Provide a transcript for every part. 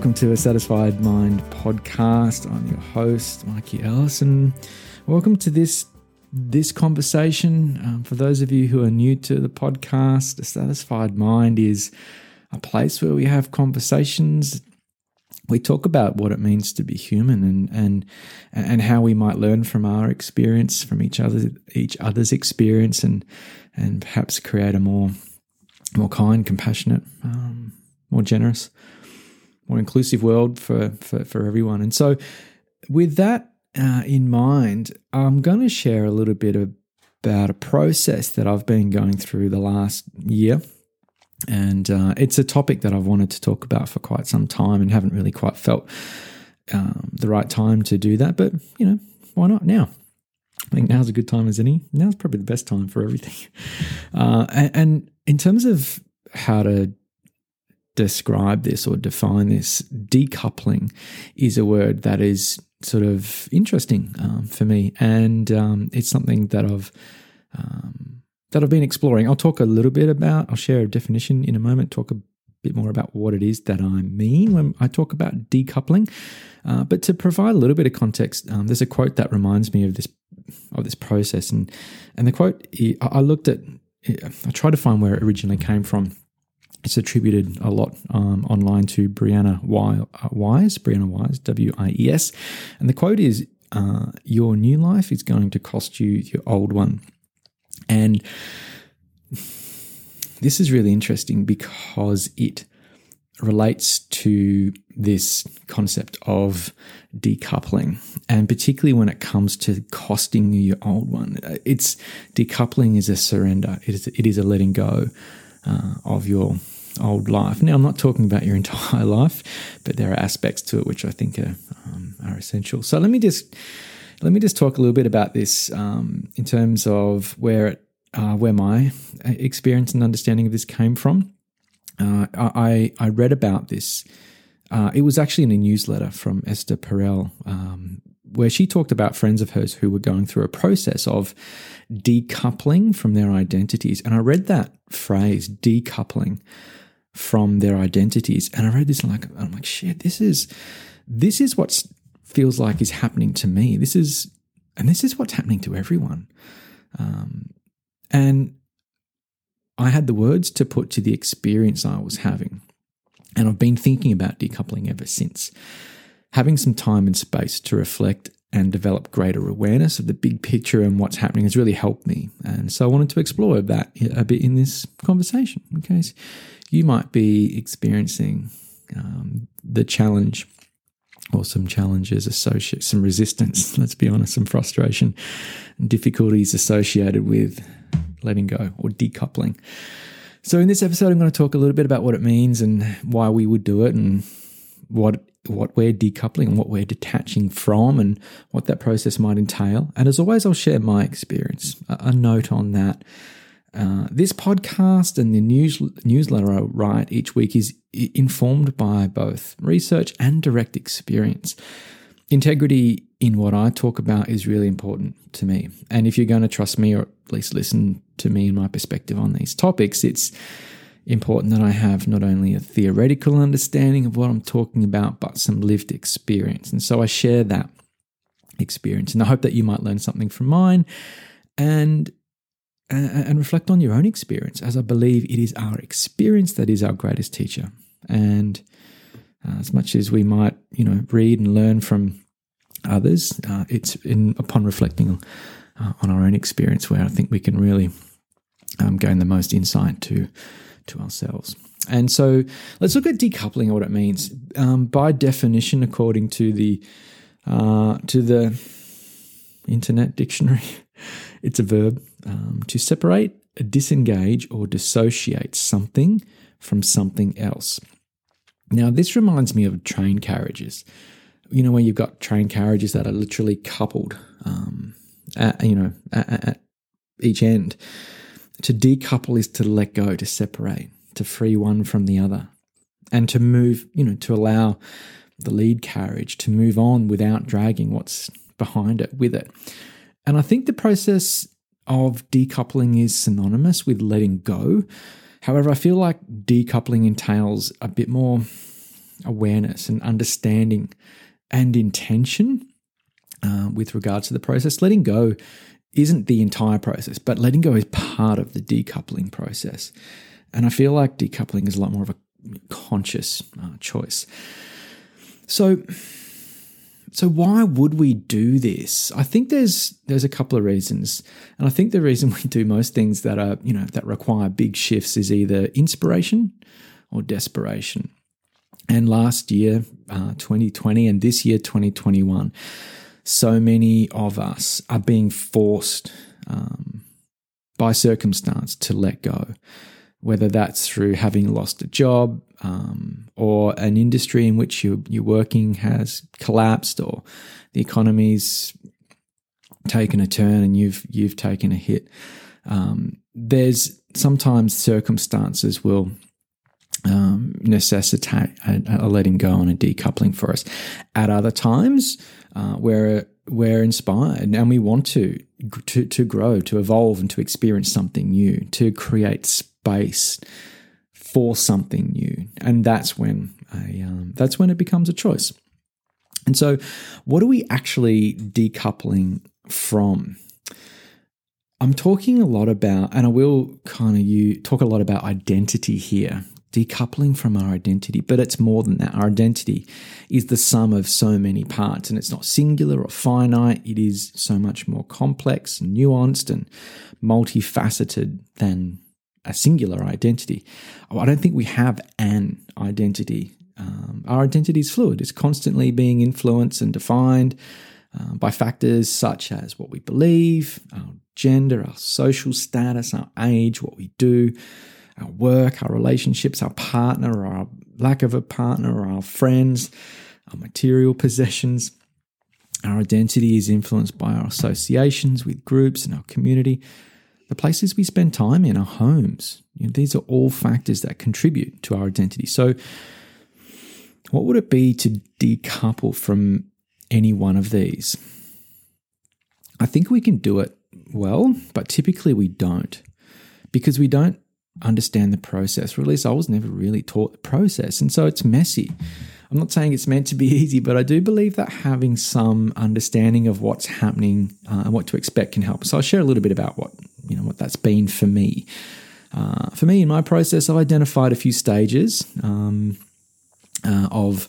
welcome to a Satisfied Mind podcast. I'm your host, Mikey Ellison. Welcome to this this conversation. Um, for those of you who are new to the podcast, a Satisfied Mind is a place where we have conversations. We talk about what it means to be human and and and how we might learn from our experience, from each other each other's experience, and and perhaps create a more more kind, compassionate, um, more generous more inclusive world for, for, for everyone. And so, with that uh, in mind, I'm going to share a little bit about a process that I've been going through the last year. And uh, it's a topic that I've wanted to talk about for quite some time and haven't really quite felt um, the right time to do that. But, you know, why not now? I think now's a good time as any. Now's probably the best time for everything. Uh, and, and in terms of how to describe this or define this, decoupling is a word that is sort of interesting um, for me, and um, it's something that I've um, that I've been exploring. I'll talk a little bit about. I'll share a definition in a moment. Talk a bit more about what it is that I mean when I talk about decoupling. Uh, but to provide a little bit of context, um, there's a quote that reminds me of this of this process, and and the quote I looked at. I tried to find where it originally came from it's attributed a lot um, online to Brianna Wise, Brianna Wise, W I E S. And the quote is uh, Your new life is going to cost you your old one. And this is really interesting because it relates to this concept of decoupling and particularly when it comes to costing you your old one it's decoupling is a surrender it is, it is a letting go uh, of your old life. Now, I'm not talking about your entire life, but there are aspects to it which I think are, um, are essential. So let me just let me just talk a little bit about this um, in terms of where it, uh, where my experience and understanding of this came from. Uh, I I read about this. Uh, it was actually in a newsletter from Esther Perel, um, where she talked about friends of hers who were going through a process of decoupling from their identities. And I read that phrase, decoupling from their identities. And I read this and like I'm like, shit, this is this is what feels like is happening to me. This is and this is what's happening to everyone. Um, and I had the words to put to the experience I was having. And I've been thinking about decoupling ever since. Having some time and space to reflect and develop greater awareness of the big picture and what's happening has really helped me. And so I wanted to explore that a bit in this conversation in case you might be experiencing um, the challenge or some challenges associated, some resistance, let's be honest, some frustration and difficulties associated with letting go or decoupling. So, in this episode, I'm going to talk a little bit about what it means and why we would do it and what what we're decoupling and what we're detaching from and what that process might entail. And as always, I'll share my experience, a, a note on that. Uh, this podcast and the news, newsletter I write each week is informed by both research and direct experience. Integrity in what I talk about is really important to me. And if you're going to trust me or at least listen to me and my perspective on these topics, it's important that I have not only a theoretical understanding of what I'm talking about, but some lived experience. And so I share that experience. And I hope that you might learn something from mine and and reflect on your own experience, as I believe it is our experience that is our greatest teacher. And uh, as much as we might, you know, read and learn from others, uh, it's in upon reflecting uh, on our own experience where I think we can really um, gain the most insight to to ourselves. And so let's look at decoupling what it means. Um, by definition, according to the uh, to the Internet Dictionary, it's a verb um, to separate, disengage, or dissociate something from something else. Now, this reminds me of train carriages. You know, where you've got train carriages that are literally coupled, um, at, you know, at, at each end. To decouple is to let go, to separate, to free one from the other, and to move, you know, to allow the lead carriage to move on without dragging what's behind it with it. And I think the process of decoupling is synonymous with letting go. However, I feel like decoupling entails a bit more awareness and understanding and intention uh, with regards to the process. Letting go isn't the entire process, but letting go is part of the decoupling process. And I feel like decoupling is a lot more of a conscious uh, choice. So, so why would we do this? I think there's there's a couple of reasons, and I think the reason we do most things that are you know that require big shifts is either inspiration or desperation. And last year, uh, 2020, and this year, 2021, so many of us are being forced um, by circumstance to let go whether that's through having lost a job um, or an industry in which you, you're working has collapsed or the economy's taken a turn and you've you've taken a hit. Um, there's sometimes circumstances will um, necessitate a, a, letting go and a decoupling for us. At other times, uh, we're we're inspired and we want to, to to grow, to evolve, and to experience something new, to create space for something new, and that's when a, um, that's when it becomes a choice. And so, what are we actually decoupling from? I'm talking a lot about, and I will kind of you talk a lot about identity here, decoupling from our identity, but it's more than that. Our identity is the sum of so many parts, and it's not singular or finite. It is so much more complex and nuanced and multifaceted than a singular identity. I don't think we have an identity. Um, our identity is fluid, it's constantly being influenced and defined uh, by factors such as what we believe, our gender, our social status, our age, what we do, our work, our relationships, our partner, or our lack of a partner, or our friends, our material possessions. Our identity is influenced by our associations with groups and our community the places we spend time in, our homes. You know, these are all factors that contribute to our identity. So, what would it be to decouple from any one of these? I think we can do it well, but typically we don't because we don't understand the process, or at least I was never really taught the process. And so it's messy. I'm not saying it's meant to be easy, but I do believe that having some understanding of what's happening uh, and what to expect can help. So I'll share a little bit about what you know what that's been for me. Uh, for me, in my process, I've identified a few stages um, uh, of,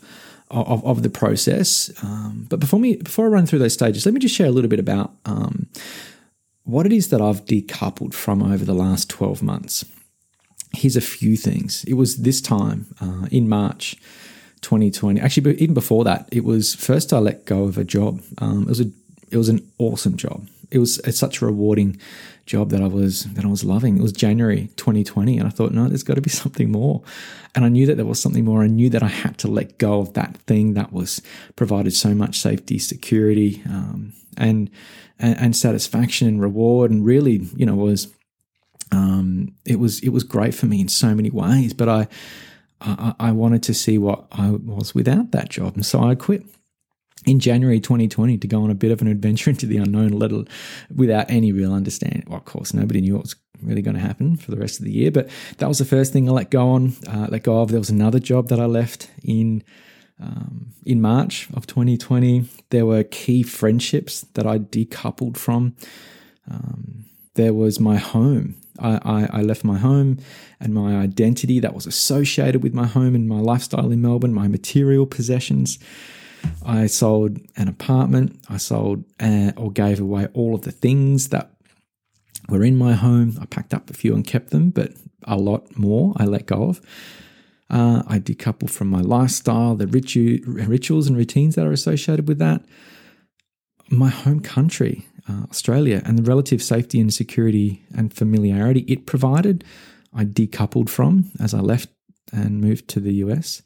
of, of the process. Um, but before me, before I run through those stages, let me just share a little bit about um, what it is that I've decoupled from over the last twelve months. Here's a few things. It was this time uh, in March. 2020. Actually, even before that, it was first I let go of a job. Um, it was a it was an awesome job. It was it's such a rewarding job that I was that I was loving. It was January 2020, and I thought, no, there's got to be something more. And I knew that there was something more. I knew that I had to let go of that thing that was provided so much safety, security, um, and, and, and satisfaction and reward, and really, you know, was um, it was it was great for me in so many ways. But I, I I wanted to see what I was without that job, and so I quit in January 2020 to go on a bit of an adventure into the unknown, little without any real understanding. Well, of course, nobody knew what was really going to happen for the rest of the year, but that was the first thing I let go on, uh, let go of. There was another job that I left in um, in March of 2020. There were key friendships that I decoupled from. Um, there was my home. I, I, I, left my home and my identity that was associated with my home and my lifestyle in Melbourne, my material possessions. I sold an apartment. I sold uh, or gave away all of the things that were in my home. I packed up a few and kept them, but a lot more I let go of. Uh, I decoupled from my lifestyle, the ritu- rituals and routines that are associated with that. My home country, uh, Australia, and the relative safety and security and familiarity it provided, I decoupled from as I left and moved to the US.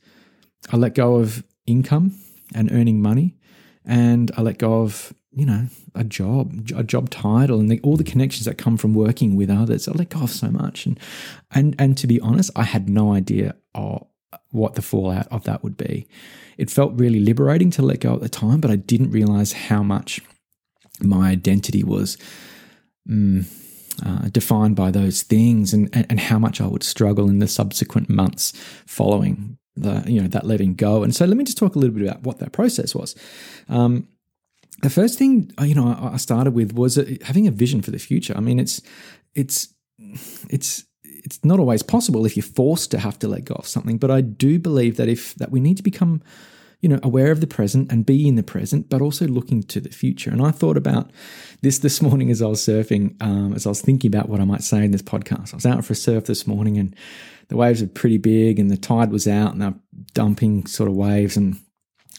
I let go of income and earning money. And I let go of, you know, a job, a job title, and the, all the connections that come from working with others. I let go of so much, and and and to be honest, I had no idea of what the fallout of that would be. It felt really liberating to let go at the time, but I didn't realize how much my identity was mm, uh, defined by those things, and, and and how much I would struggle in the subsequent months following the you know that letting go. And so let me just talk a little bit about what that process was. Um, the first thing uh, you know I started with was having a vision for the future. I mean, it's it's it's it's not always possible if you're forced to have to let go of something, but I do believe that if that we need to become you know aware of the present and be in the present, but also looking to the future. And I thought about this this morning as I was surfing, um, as I was thinking about what I might say in this podcast. I was out for a surf this morning and the waves were pretty big and the tide was out and they're dumping sort of waves and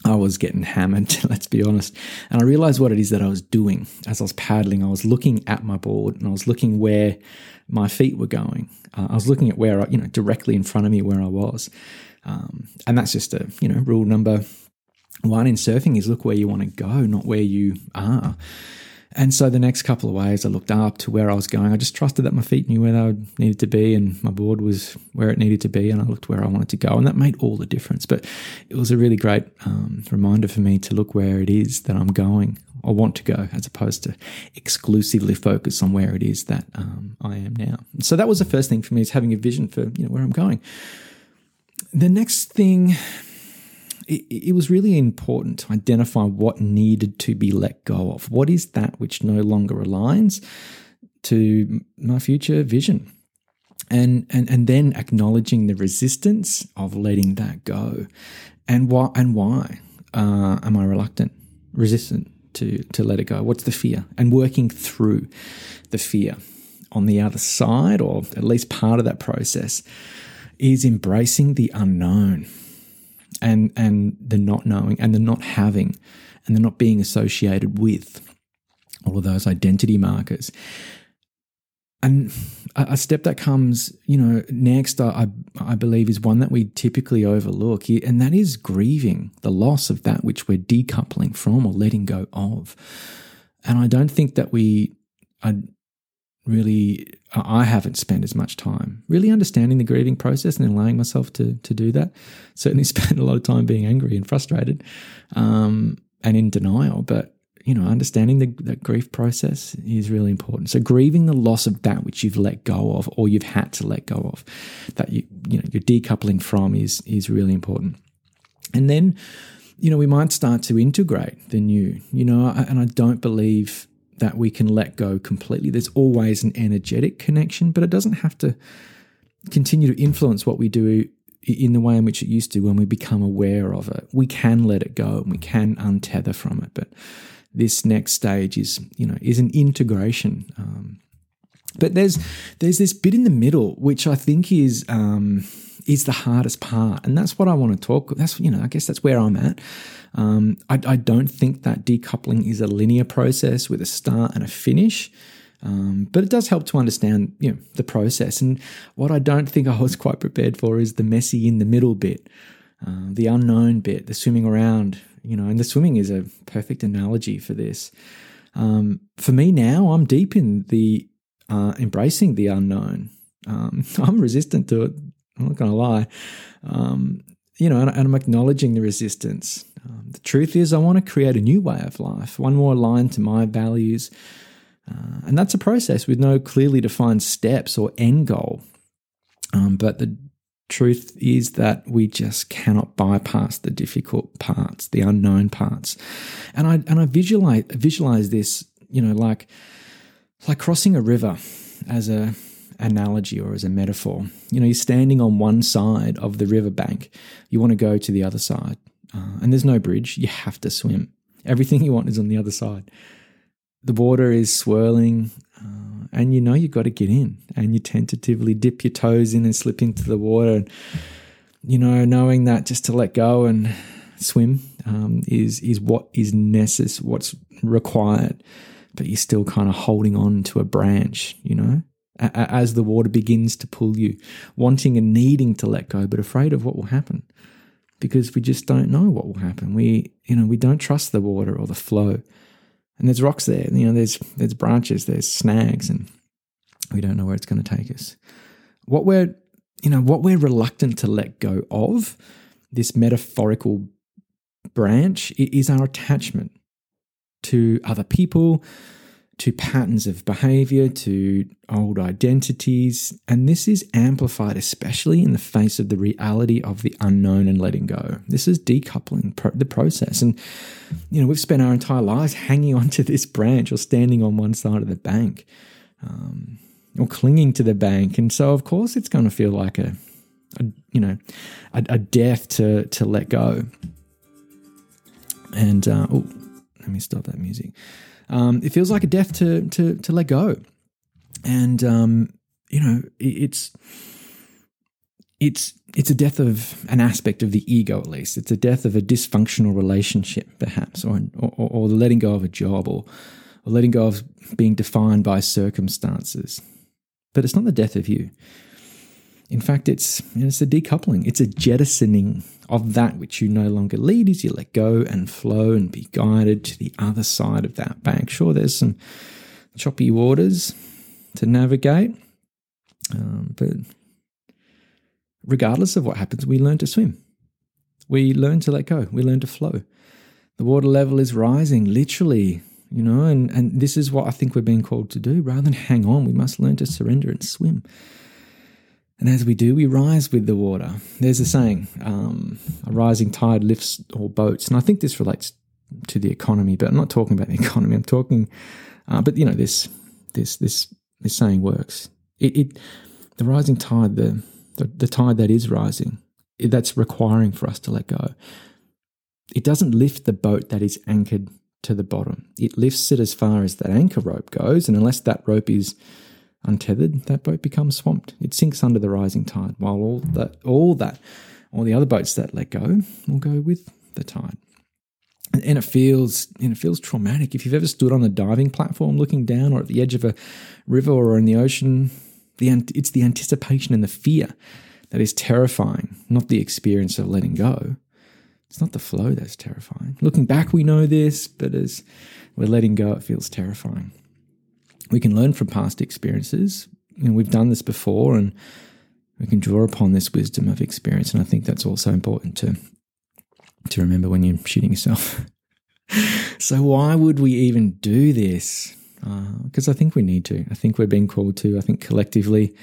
I was getting hammered, let's be honest. And I realized what it is that I was doing as I was paddling. I was looking at my board and I was looking where my feet were going. Uh, I was looking at where, I, you know, directly in front of me where I was. Um, and that's just a, you know, rule number one in surfing is look where you want to go, not where you are. And so the next couple of waves, I looked up to where I was going. I just trusted that my feet knew where they needed to be and my board was where it needed to be. And I looked where I wanted to go. And that made all the difference. But it was a really great um, reminder for me to look where it is that I'm going or want to go, as opposed to exclusively focus on where it is that um, I am now. So that was the first thing for me is having a vision for you know where I'm going. The next thing it, it was really important to identify what needed to be let go of. What is that which no longer aligns to my future vision? And, and and then acknowledging the resistance of letting that go, and why and why uh, am I reluctant, resistant to to let it go? What's the fear? And working through the fear on the other side, or at least part of that process, is embracing the unknown and and the not knowing and the not having and the not being associated with all of those identity markers. And a step that comes, you know, next, I, I believe, is one that we typically overlook, and that is grieving the loss of that which we're decoupling from or letting go of. And I don't think that we are really I haven't spent as much time really understanding the grieving process and allowing myself to to do that. Certainly spent a lot of time being angry and frustrated, um, and in denial. But you know, understanding the, the grief process is really important. So grieving the loss of that which you've let go of or you've had to let go of, that you you know you're decoupling from is is really important. And then, you know, we might start to integrate the new. You know, and I don't believe that we can let go completely. There's always an energetic connection, but it doesn't have to continue to influence what we do in the way in which it used to when we become aware of it. We can let it go and we can untether from it. But this next stage is, you know, is an integration. Um, but there's there's this bit in the middle which I think is um, is the hardest part, and that's what I want to talk. That's you know, I guess that's where I'm at. Um, I, I, don't think that decoupling is a linear process with a start and a finish. Um, but it does help to understand, you know, the process. And what I don't think I was quite prepared for is the messy in the middle bit, uh, the unknown bit, the swimming around. You know, and the swimming is a perfect analogy for this. Um, for me now, I'm deep in the uh, embracing the unknown. Um, I'm resistant to. I'm not going to lie. Um, you know, and, and, I'm acknowledging the resistance. Um, the truth is, I want to create a new way of life, one more aligned to my values. Uh, and that's a process with no clearly defined steps or end goal. Um, but the truth is that we just cannot bypass the difficult parts, the unknown parts. And I and I visualize visualize this, you know, like like crossing a river as a analogy or as a metaphor. You know, you're standing on one side of the riverbank, you want to go to the other side, uh, and there's no bridge, you have to swim. Everything you want is on the other side. The water is swirling, uh, and you know you've got to get in, and you tentatively dip your toes in and slip into the water. And, you know, knowing that just to let go and swim um, is is what is necessary, what's required, but you're still kind of holding on to a branch, you know as the water begins to pull you, wanting and needing to let go, but afraid of what will happen because we just don't know what will happen. We, you know, we don't trust the water or the flow. And there's rocks there, you know, there's there's branches, there's snags, and we don't know where it's going to take us. What we're, you know, what we're reluctant to let go of, this metaphorical branch, is our attachment to other people, to patterns of behavior, to old identities. And this is amplified, especially in the face of the reality of the unknown and letting go. This is decoupling pro- the process. And, you know, we've spent our entire lives hanging onto this branch or standing on one side of the bank um, or clinging to the bank. And so, of course, it's going to feel like a, a you know, a, a, death to, to let go. And, uh, oh, let me stop that music um, it feels like a death to to to let go, and um, you know it's it's it's a death of an aspect of the ego at least. It's a death of a dysfunctional relationship, perhaps, or or, or the letting go of a job, or, or letting go of being defined by circumstances. But it's not the death of you. In fact, it's it's a decoupling. It's a jettisoning of that which you no longer lead as you let go and flow and be guided to the other side of that bank. Sure, there's some choppy waters to navigate, um, but regardless of what happens, we learn to swim. We learn to let go. We learn to flow. The water level is rising, literally, you know, and, and this is what I think we're being called to do. Rather than hang on, we must learn to surrender and swim. And as we do, we rise with the water. There's a saying, um, a rising tide lifts all boats. And I think this relates to the economy, but I'm not talking about the economy. I'm talking, uh, but you know, this, this, this, this saying works. It, it the rising tide, the, the, the tide that is rising, it, that's requiring for us to let go. It doesn't lift the boat that is anchored to the bottom. It lifts it as far as that anchor rope goes. And unless that rope is untethered, that boat becomes swamped. It sinks under the rising tide, while all that, all that, all the other boats that let go will go with the tide. And, it feels, and it feels traumatic. If you've ever stood on a diving platform looking down, or at the edge of a river or in the ocean, the it's the anticipation and the fear that is terrifying, not the experience of letting go. It's not the flow that's terrifying. Looking back, we know this, but as we're letting go, it feels terrifying we can learn from past experiences. Know, we've done this before and we can draw upon this wisdom of experience. And I think that's also important to to remember when you're shooting yourself. so why would we even do this? Because uh, I think we need to. I think we're being called to. I think collectively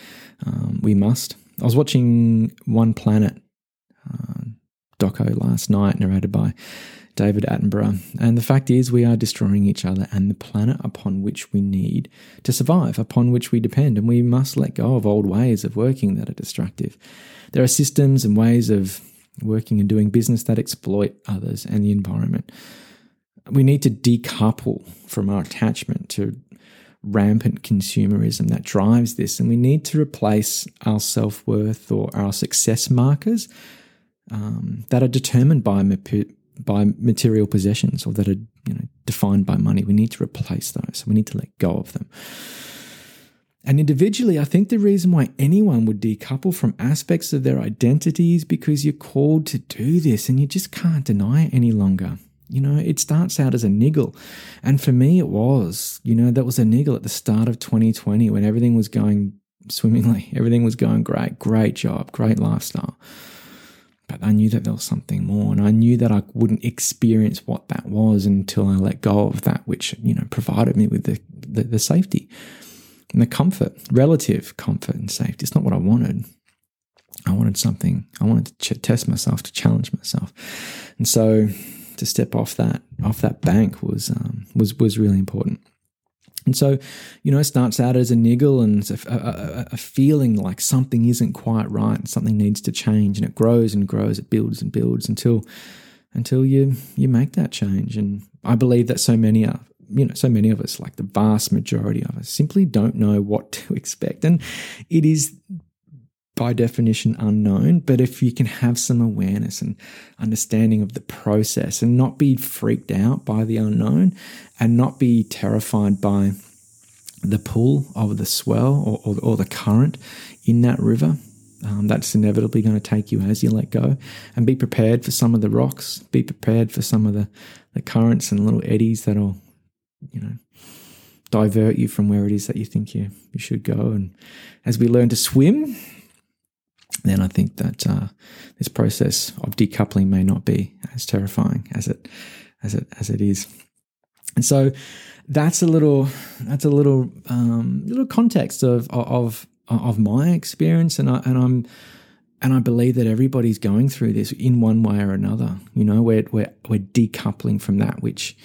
um, we must. I was watching One Planet doco last night, narrated by David Attenborough. And the fact is, we are destroying each other and the planet upon which we need to survive, upon which we depend. And we must let go of old ways of working that are destructive. There are systems and ways of working and doing business that exploit others and the environment. We need to decouple from our attachment to rampant consumerism that drives this, and we need to replace our self worth or our success markers um, that are determined by by material possessions or that are you know defined by money. We need to replace those. We need to let go of them. And individually, I think the reason why anyone would decouple from aspects of their identity is because you're called to do this and you just can't deny it any longer. You know, it starts out as a niggle. And for me, it was. You know, that was a niggle at the start of 2020 when everything was going swimmingly, everything was going great, great job, great lifestyle. But I knew that there was something more, and I knew that I wouldn't experience what that was until I let go of that, which you know provided me with the, the, the safety and the comfort, relative comfort and safety. It's not what I wanted. I wanted something. I wanted to ch- test myself, to challenge myself, and so to step off that off that bank was um, was was really important. And so, you know, it starts out as a niggle and a, a, a, feeling like something isn't quite right and something needs to change. And it grows and grows, it builds and builds until until you you make that change. And I believe that so many are you know, so many of us, like the vast majority of us, simply don't know what to expect. And it is by definition unknown, but if you can have some awareness and understanding of the process and not be freaked out by the unknown and not be terrified by the pull of the swell or, or, or the current in that river, um, that's inevitably going to take you as you let go. And be prepared for some of the rocks, be prepared for some of the, the currents and little eddies that'll, you know, divert you from where it is that you think you, you should go. And as we learn to swim, then I think that uh, this process of decoupling may not be as terrifying as it as it as it is. And so that's a little that's a little um, little context of of of my experience, and I and I'm and I believe that everybody's going through this in one way or another. You know, we're we're we're decoupling from that which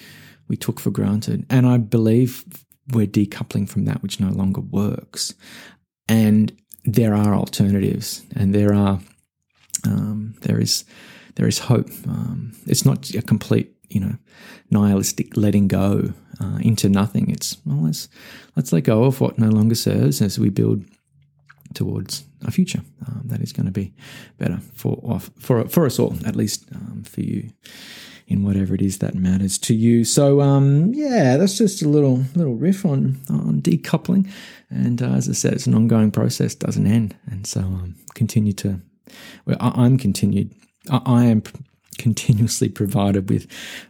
we took for granted, and I believe we're decoupling from that which no longer works. And there are alternatives, and there are um, there is there is hope. Um, it's not a complete, you know, nihilistic letting go uh, into nothing. It's well, let's let's let go of what no longer serves as we build towards a future um, that is going to be better for for for us all, at least um, for you in whatever it is that matters to you. So um, yeah, that's just a little little riff on on decoupling, and uh, as I said, it's an ongoing process, doesn't end, and so um, continue to. Well, I, am continued. I, I am continuously provided with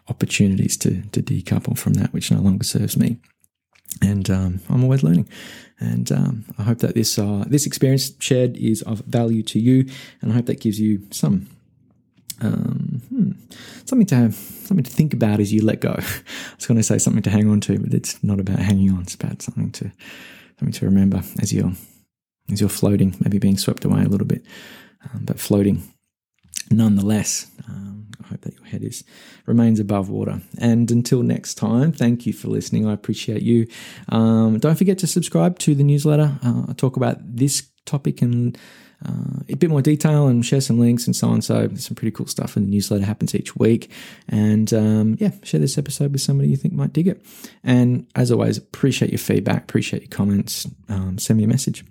opportunities to to decouple from that which no longer serves me, and um, I'm always learning. And um, I hope that this uh, this experience shared is of value to you, and I hope that gives you some um, something to have, something to think about as you let go. I was going to say something to hang on to, but it's not about hanging on. It's about something to something to remember as you're as you're floating, maybe being swept away a little bit, um, but floating nonetheless. Um, I hope that your head is remains above water. And until next time, thank you for listening. I appreciate you. Um, don't forget to subscribe to the newsletter. Uh, I talk about this topic and uh, a bit more detail and share some links and so on. So some pretty cool stuff in the newsletter happens each week. And um, yeah, share this episode with somebody you think might dig it. And as always, appreciate your feedback, appreciate your comments. Um, send me a message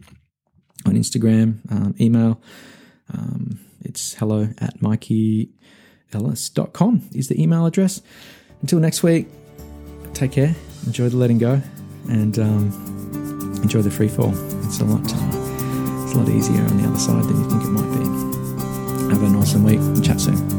on Instagram, um, email. Um, it's hello at mikeyellis.com is the email address. Until next week, take care, enjoy the letting go, and um, enjoy the free fall. It's a lot. It's a lot easier on the other side than you think it might be. Have an awesome week. and Chat soon.